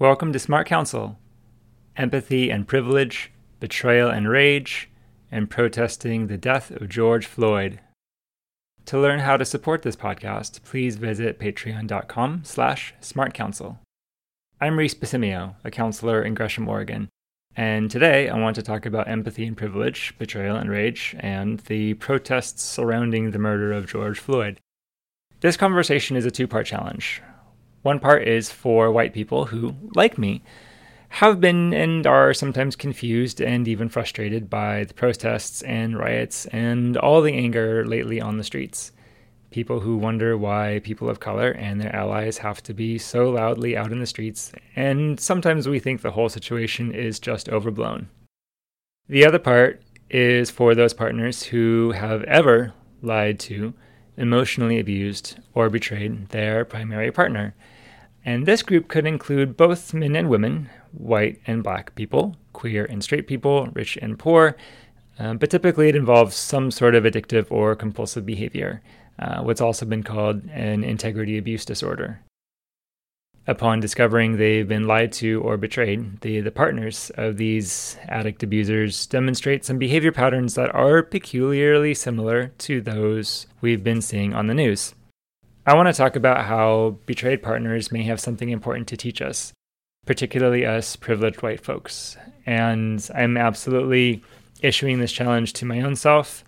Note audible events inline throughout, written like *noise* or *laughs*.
Welcome to Smart Counsel Empathy and Privilege, Betrayal and Rage, and Protesting the Death of George Floyd. To learn how to support this podcast, please visit patreon.com slash smartcounsel. I'm Rhys Basimio, a counselor in Gresham, Oregon, and today I want to talk about empathy and privilege, betrayal and rage, and the protests surrounding the murder of George Floyd. This conversation is a two part challenge. One part is for white people who, like me, have been and are sometimes confused and even frustrated by the protests and riots and all the anger lately on the streets. People who wonder why people of color and their allies have to be so loudly out in the streets, and sometimes we think the whole situation is just overblown. The other part is for those partners who have ever lied to, emotionally abused, or betrayed their primary partner and this group could include both men and women, white and black people, queer and straight people, rich and poor, um, but typically it involves some sort of addictive or compulsive behavior, uh, what's also been called an integrity abuse disorder. Upon discovering they've been lied to or betrayed, the, the partners of these addict abusers demonstrate some behavior patterns that are peculiarly similar to those we've been seeing on the news. I want to talk about how betrayed partners may have something important to teach us, particularly us privileged white folks. And I'm absolutely issuing this challenge to my own self.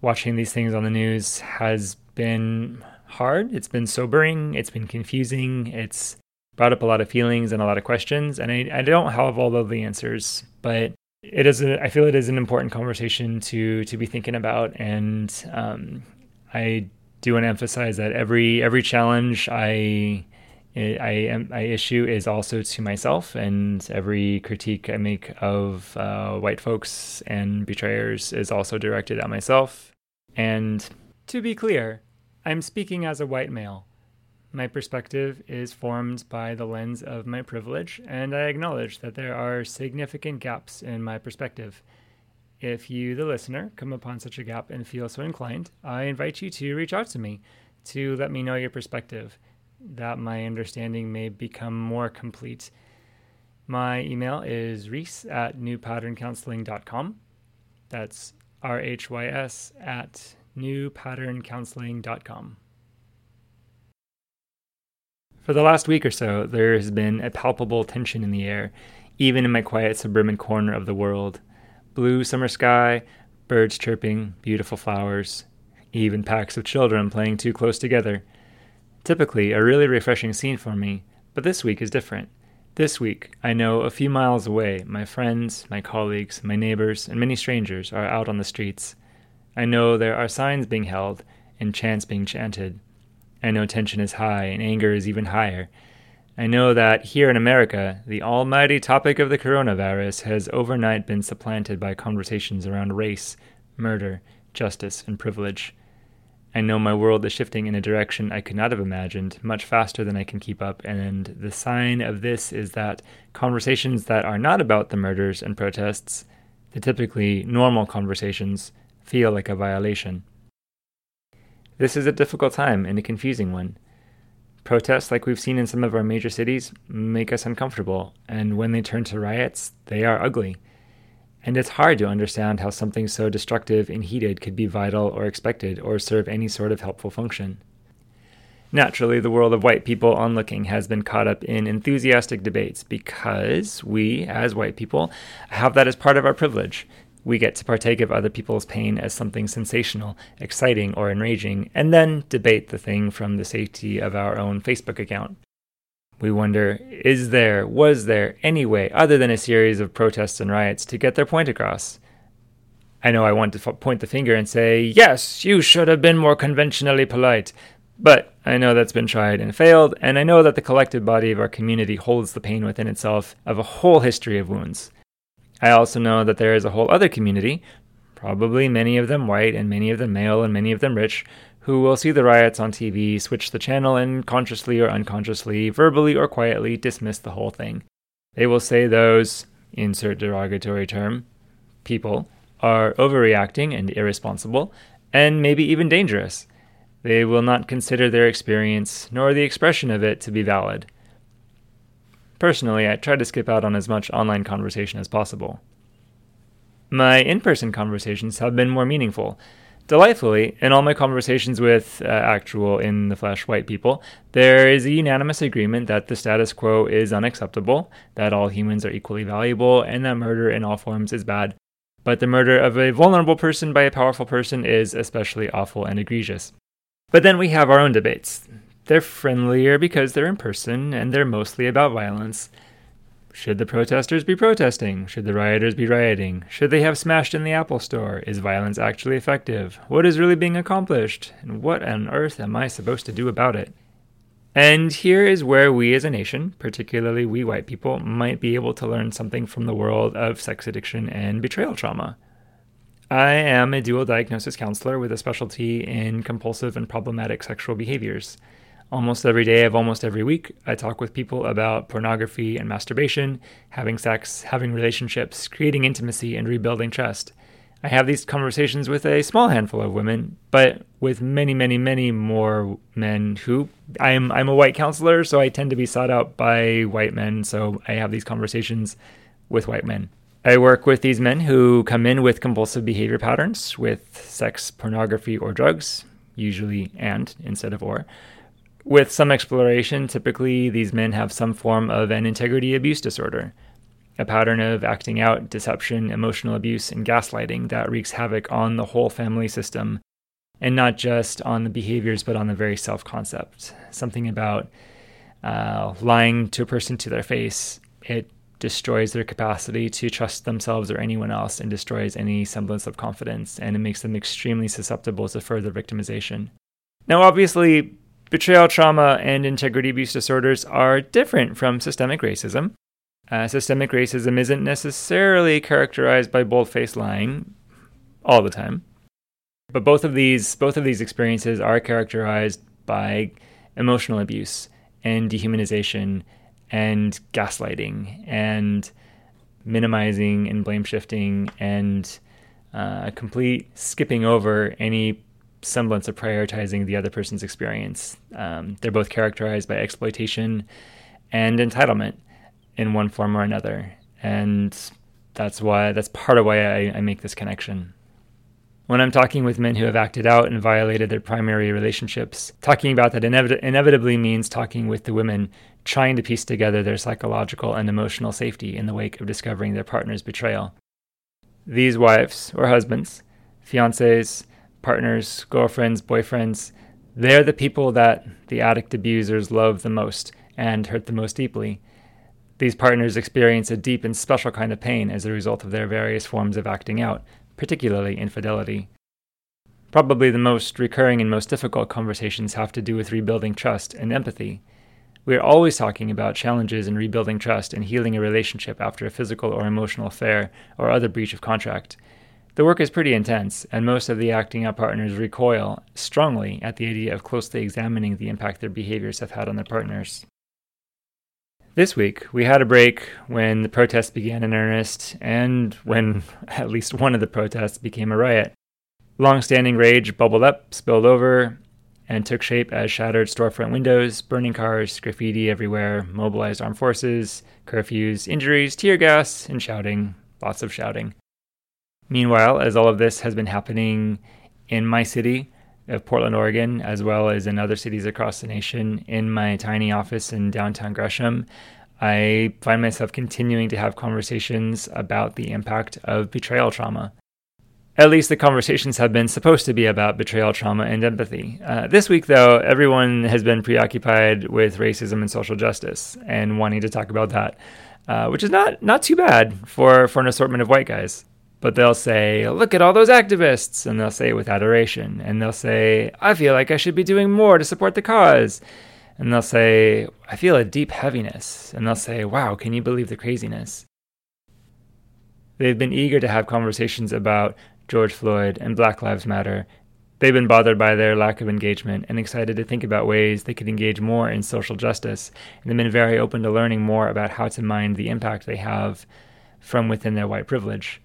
Watching these things on the news has been hard, it's been sobering, it's been confusing, it's brought up a lot of feelings and a lot of questions. And I, I don't have all of the answers, but it is a, I feel it is an important conversation to to be thinking about, and um, I do want to emphasize that every every challenge I I, I issue is also to myself, and every critique I make of uh, white folks and betrayers is also directed at myself. And to be clear, I'm speaking as a white male. My perspective is formed by the lens of my privilege, and I acknowledge that there are significant gaps in my perspective. If you, the listener, come upon such a gap and feel so inclined, I invite you to reach out to me to let me know your perspective, that my understanding may become more complete. My email is rhys at newpatterncounseling.com. That's R H Y S at newpatterncounseling.com. For the last week or so, there has been a palpable tension in the air, even in my quiet suburban corner of the world blue summer sky, birds chirping, beautiful flowers, even packs of children playing too close together. Typically, a really refreshing scene for me, but this week is different. This week, I know a few miles away, my friends, my colleagues, my neighbors, and many strangers are out on the streets. I know there are signs being held and chants being chanted. I know tension is high and anger is even higher, I know that here in America, the almighty topic of the coronavirus has overnight been supplanted by conversations around race, murder, justice, and privilege. I know my world is shifting in a direction I could not have imagined, much faster than I can keep up, and the sign of this is that conversations that are not about the murders and protests, the typically normal conversations, feel like a violation. This is a difficult time and a confusing one. Protests, like we've seen in some of our major cities, make us uncomfortable, and when they turn to riots, they are ugly. And it's hard to understand how something so destructive and heated could be vital or expected or serve any sort of helpful function. Naturally, the world of white people onlooking has been caught up in enthusiastic debates because we, as white people, have that as part of our privilege we get to partake of other people's pain as something sensational, exciting, or enraging, and then debate the thing from the safety of our own Facebook account. We wonder is there, was there, any way other than a series of protests and riots to get their point across? I know I want to f- point the finger and say, yes, you should have been more conventionally polite. But I know that's been tried and failed, and I know that the collective body of our community holds the pain within itself of a whole history of wounds. I also know that there is a whole other community, probably many of them white and many of them male and many of them rich, who will see the riots on TV, switch the channel, and consciously or unconsciously, verbally or quietly dismiss the whole thing. They will say those, insert derogatory term, people are overreacting and irresponsible, and maybe even dangerous. They will not consider their experience nor the expression of it to be valid. Personally, I try to skip out on as much online conversation as possible. My in person conversations have been more meaningful. Delightfully, in all my conversations with uh, actual in the flesh white people, there is a unanimous agreement that the status quo is unacceptable, that all humans are equally valuable, and that murder in all forms is bad. But the murder of a vulnerable person by a powerful person is especially awful and egregious. But then we have our own debates. They're friendlier because they're in person, and they're mostly about violence. Should the protesters be protesting? Should the rioters be rioting? Should they have smashed in the Apple Store? Is violence actually effective? What is really being accomplished? And what on earth am I supposed to do about it? And here is where we as a nation, particularly we white people, might be able to learn something from the world of sex addiction and betrayal trauma. I am a dual diagnosis counselor with a specialty in compulsive and problematic sexual behaviors. Almost every day of almost every week, I talk with people about pornography and masturbation, having sex, having relationships, creating intimacy, and rebuilding trust. I have these conversations with a small handful of women, but with many, many, many more men who I'm I'm a white counselor, so I tend to be sought out by white men, so I have these conversations with white men. I work with these men who come in with compulsive behavior patterns with sex, pornography, or drugs, usually and instead of or. With some exploration, typically these men have some form of an integrity abuse disorder, a pattern of acting out, deception, emotional abuse, and gaslighting that wreaks havoc on the whole family system, and not just on the behaviors, but on the very self concept. Something about uh, lying to a person to their face, it destroys their capacity to trust themselves or anyone else and destroys any semblance of confidence, and it makes them extremely susceptible to further victimization. Now, obviously, Betrayal trauma and integrity abuse disorders are different from systemic racism. Uh, systemic racism isn't necessarily characterized by bold-faced lying all the time, but both of these both of these experiences are characterized by emotional abuse and dehumanization and gaslighting and minimizing and blame shifting and uh, complete skipping over any semblance of prioritizing the other person's experience. Um, they're both characterized by exploitation and entitlement in one form or another, and that's why that's part of why I, I make this connection. When I'm talking with men who have acted out and violated their primary relationships, talking about that inevit- inevitably means talking with the women trying to piece together their psychological and emotional safety in the wake of discovering their partner's betrayal. These wives or husbands, fiancés, partners, girlfriends, boyfriends, they're the people that the addict abusers love the most and hurt the most deeply. These partners experience a deep and special kind of pain as a result of their various forms of acting out, particularly infidelity. Probably the most recurring and most difficult conversations have to do with rebuilding trust and empathy. We are always talking about challenges in rebuilding trust and healing a relationship after a physical or emotional affair or other breach of contract. The work is pretty intense, and most of the acting out partners recoil strongly at the idea of closely examining the impact their behaviors have had on their partners. This week, we had a break when the protests began in earnest and when *laughs* at least one of the protests became a riot. Long standing rage bubbled up, spilled over, and took shape as shattered storefront windows, burning cars, graffiti everywhere, mobilized armed forces, curfews, injuries, tear gas, and shouting. Lots of shouting. Meanwhile, as all of this has been happening in my city of Portland, Oregon, as well as in other cities across the nation, in my tiny office in downtown Gresham, I find myself continuing to have conversations about the impact of betrayal trauma. At least the conversations have been supposed to be about betrayal trauma and empathy. Uh, this week, though, everyone has been preoccupied with racism and social justice and wanting to talk about that, uh, which is not not too bad for, for an assortment of white guys but they'll say, Look at all those activists. And they'll say it with adoration. And they'll say, I feel like I should be doing more to support the cause. And they'll say, I feel a deep heaviness. And they'll say, Wow, can you believe the craziness? They've been eager to have conversations about George Floyd and Black Lives Matter. They've been bothered by their lack of engagement and excited to think about ways they could engage more in social justice. And they've been very open to learning more about how to mind the impact they have from within their white privilege.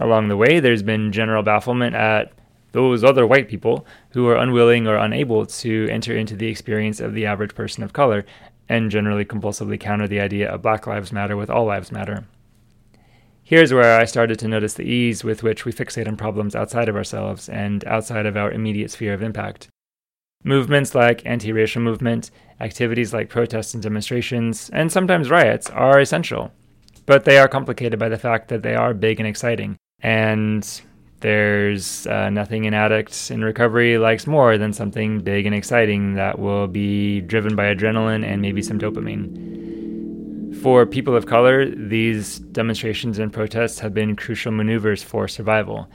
Along the way, there's been general bafflement at those other white people who are unwilling or unable to enter into the experience of the average person of color. and generally compulsively counter the idea of Black Lives Matter with All Lives Matter. Here's where I started to notice the ease with which we fixate on problems outside of ourselves and outside of our immediate sphere of impact. Movements like anti racial movement, activities like protests and demonstrations, and sometimes riots are essential. But they are complicated by the fact that they are big and exciting. And there's uh, nothing an addict in recovery likes more than something big and exciting that will be driven by adrenaline and maybe some dopamine. For people of color, these demonstrations and protests have been crucial maneuvers for survival.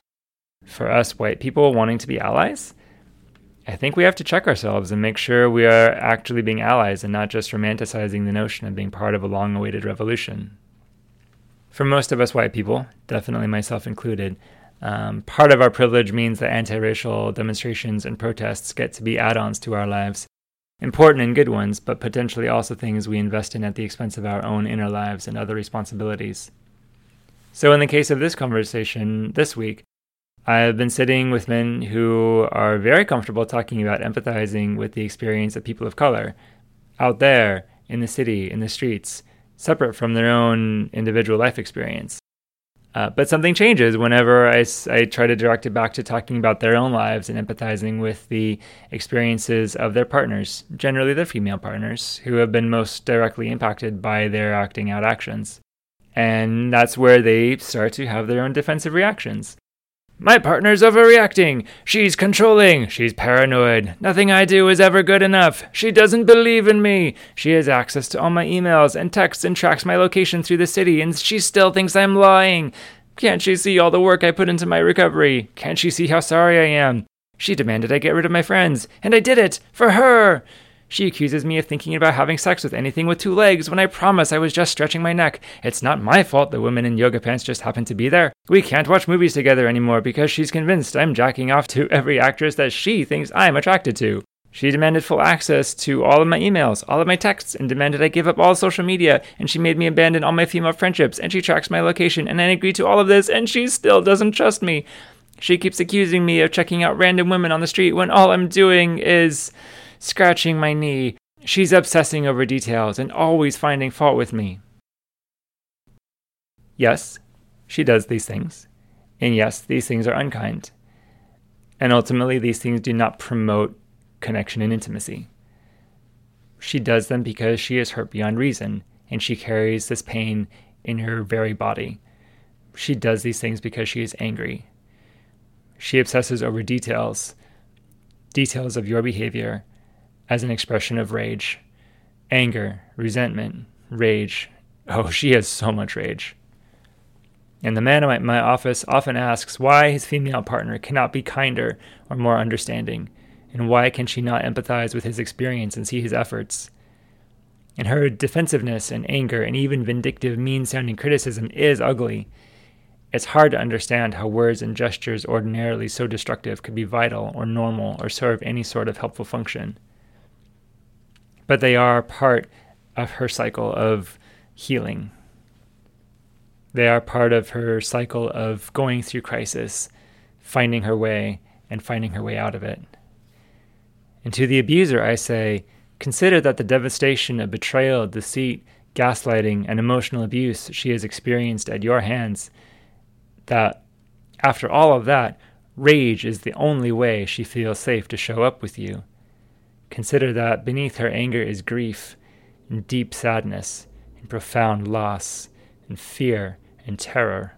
For us white people wanting to be allies, I think we have to check ourselves and make sure we are actually being allies and not just romanticizing the notion of being part of a long awaited revolution. For most of us white people, definitely myself included, um, part of our privilege means that anti racial demonstrations and protests get to be add ons to our lives important and good ones, but potentially also things we invest in at the expense of our own inner lives and other responsibilities. So, in the case of this conversation this week, I've been sitting with men who are very comfortable talking about empathizing with the experience of people of color out there in the city, in the streets, separate from their own individual life experience. Uh, but something changes whenever I, I try to direct it back to talking about their own lives and empathizing with the experiences of their partners, generally their female partners, who have been most directly impacted by their acting out actions. And that's where they start to have their own defensive reactions. My partner's overreacting. She's controlling. She's paranoid. Nothing I do is ever good enough. She doesn't believe in me. She has access to all my emails and texts and tracks my location through the city, and she still thinks I'm lying. Can't she see all the work I put into my recovery? Can't she see how sorry I am? She demanded I get rid of my friends, and I did it for her. She accuses me of thinking about having sex with anything with two legs when I promise I was just stretching my neck. It's not my fault the women in yoga pants just happened to be there. We can't watch movies together anymore because she's convinced I'm jacking off to every actress that she thinks I'm attracted to. She demanded full access to all of my emails, all of my texts, and demanded I give up all social media, and she made me abandon all my female friendships, and she tracks my location, and I agreed to all of this, and she still doesn't trust me. She keeps accusing me of checking out random women on the street when all I'm doing is scratching my knee. She's obsessing over details and always finding fault with me. Yes, she does these things. And yes, these things are unkind. And ultimately, these things do not promote connection and intimacy. She does them because she is hurt beyond reason, and she carries this pain in her very body. She does these things because she is angry. She obsesses over details, details of your behavior, as an expression of rage. Anger, resentment, rage. Oh, she has so much rage. And the man in my office often asks why his female partner cannot be kinder or more understanding, and why can she not empathize with his experience and see his efforts. And her defensiveness and anger and even vindictive, mean sounding criticism is ugly. It's hard to understand how words and gestures ordinarily so destructive could be vital or normal or serve any sort of helpful function but they are part of her cycle of healing. They are part of her cycle of going through crisis, finding her way, and finding her way out of it. And to the abuser, I say, consider that the devastation of betrayal, deceit, gaslighting, and emotional abuse she has experienced at your hands, that after all of that, rage is the only way she feels safe to show up with you. Consider that beneath her anger is grief and deep sadness and profound loss and fear and terror.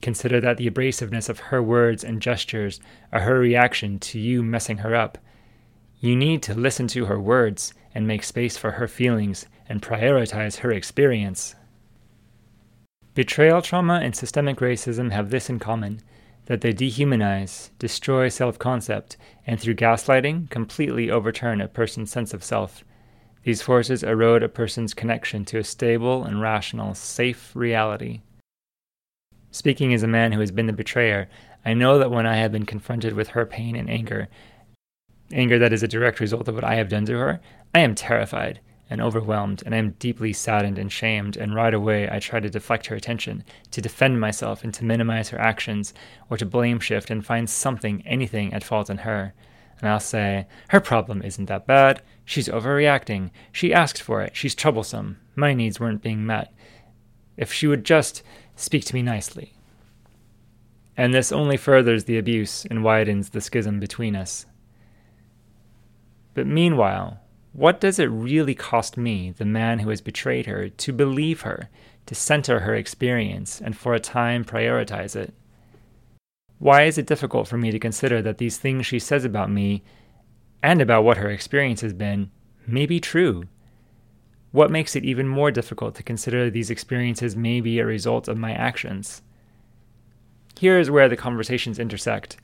Consider that the abrasiveness of her words and gestures are her reaction to you messing her up. You need to listen to her words and make space for her feelings and prioritize her experience. Betrayal trauma and systemic racism have this in common that they dehumanize, destroy self concept, and through gaslighting, completely overturn a person's sense of self. These forces erode a person's connection to a stable and rational, safe reality. Speaking as a man who has been the betrayer, I know that when I have been confronted with her pain and anger, anger that is a direct result of what I have done to her, I am terrified and overwhelmed, and I am deeply saddened and shamed, and right away I try to deflect her attention, to defend myself, and to minimize her actions, or to blame shift and find something, anything, at fault in her. And I'll say, Her problem isn't that bad. She's overreacting. She asked for it. She's troublesome. My needs weren't being met. If she would just speak to me nicely. And this only furthers the abuse and widens the schism between us. But meanwhile, what does it really cost me, the man who has betrayed her, to believe her, to center her experience, and for a time prioritize it? Why is it difficult for me to consider that these things she says about me and about what her experience has been may be true? What makes it even more difficult to consider these experiences may be a result of my actions? Here is where the conversations intersect.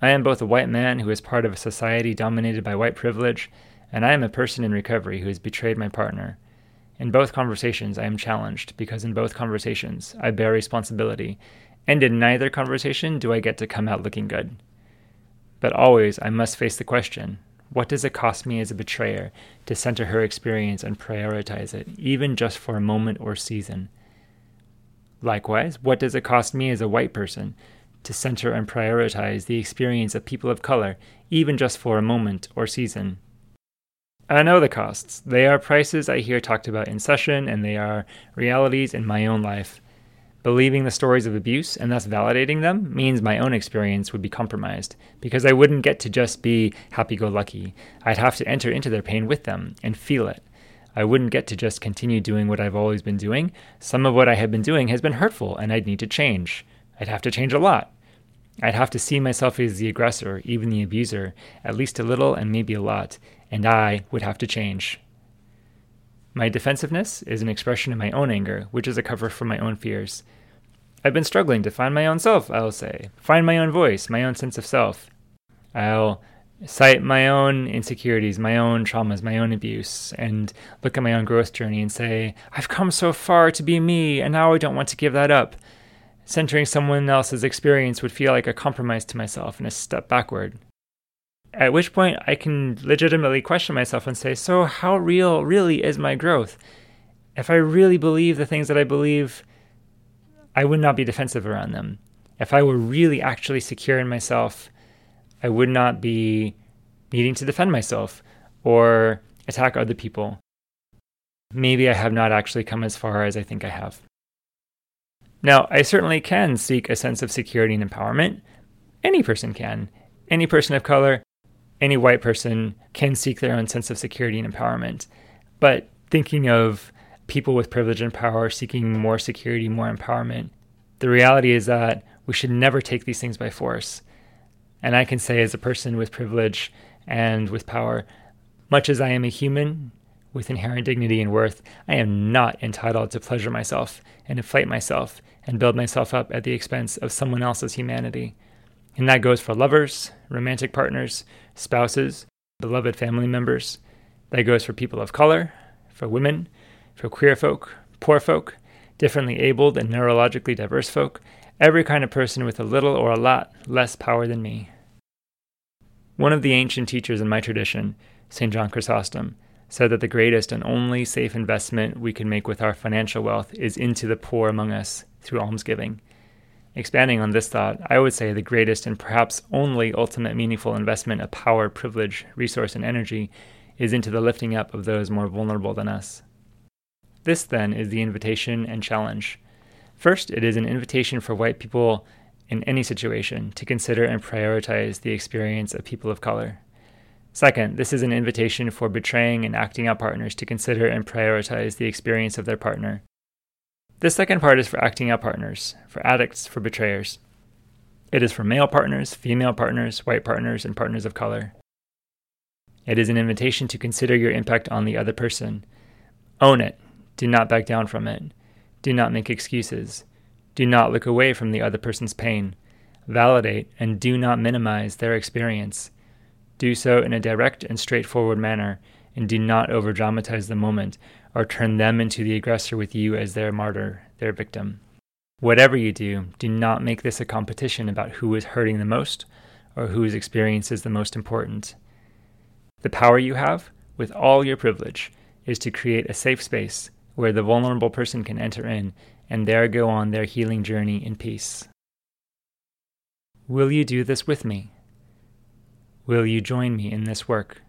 I am both a white man who is part of a society dominated by white privilege, and I am a person in recovery who has betrayed my partner. In both conversations, I am challenged because in both conversations, I bear responsibility and in neither conversation do I get to come out looking good. But always I must face the question what does it cost me as a betrayer to center her experience and prioritize it, even just for a moment or season? Likewise, what does it cost me as a white person to center and prioritize the experience of people of color, even just for a moment or season? I know the costs. They are prices I hear talked about in session, and they are realities in my own life. Believing the stories of abuse and thus validating them means my own experience would be compromised because I wouldn't get to just be happy go lucky. I'd have to enter into their pain with them and feel it. I wouldn't get to just continue doing what I've always been doing. Some of what I have been doing has been hurtful and I'd need to change. I'd have to change a lot. I'd have to see myself as the aggressor, even the abuser, at least a little and maybe a lot, and I would have to change. My defensiveness is an expression of my own anger, which is a cover for my own fears. I've been struggling to find my own self, I'll say, find my own voice, my own sense of self. I'll cite my own insecurities, my own traumas, my own abuse, and look at my own growth journey and say, I've come so far to be me, and now I don't want to give that up. Centering someone else's experience would feel like a compromise to myself and a step backward. At which point I can legitimately question myself and say, so how real really is my growth? If I really believe the things that I believe, I would not be defensive around them. If I were really actually secure in myself, I would not be needing to defend myself or attack other people. Maybe I have not actually come as far as I think I have. Now, I certainly can seek a sense of security and empowerment. Any person can. Any person of color, any white person can seek their own sense of security and empowerment. But thinking of people with privilege and power seeking more security, more empowerment, the reality is that we should never take these things by force. And I can say, as a person with privilege and with power, much as I am a human with inherent dignity and worth, I am not entitled to pleasure myself and inflate myself and build myself up at the expense of someone else's humanity. And that goes for lovers, romantic partners, spouses, beloved family members. That goes for people of color, for women, for queer folk, poor folk, differently abled and neurologically diverse folk, every kind of person with a little or a lot less power than me. One of the ancient teachers in my tradition, St. John Chrysostom, said that the greatest and only safe investment we can make with our financial wealth is into the poor among us through almsgiving. Expanding on this thought, I would say the greatest and perhaps only ultimate meaningful investment of power, privilege, resource, and energy is into the lifting up of those more vulnerable than us. This, then, is the invitation and challenge. First, it is an invitation for white people in any situation to consider and prioritize the experience of people of color. Second, this is an invitation for betraying and acting out partners to consider and prioritize the experience of their partner. This second part is for acting out partners, for addicts, for betrayers. It is for male partners, female partners, white partners, and partners of color. It is an invitation to consider your impact on the other person. Own it. Do not back down from it. Do not make excuses. Do not look away from the other person's pain. Validate and do not minimize their experience. Do so in a direct and straightforward manner, and do not overdramatize the moment or turn them into the aggressor with you as their martyr, their victim. Whatever you do, do not make this a competition about who is hurting the most or whose experience is the most important. The power you have, with all your privilege, is to create a safe space where the vulnerable person can enter in and there go on their healing journey in peace. Will you do this with me? Will you join me in this work?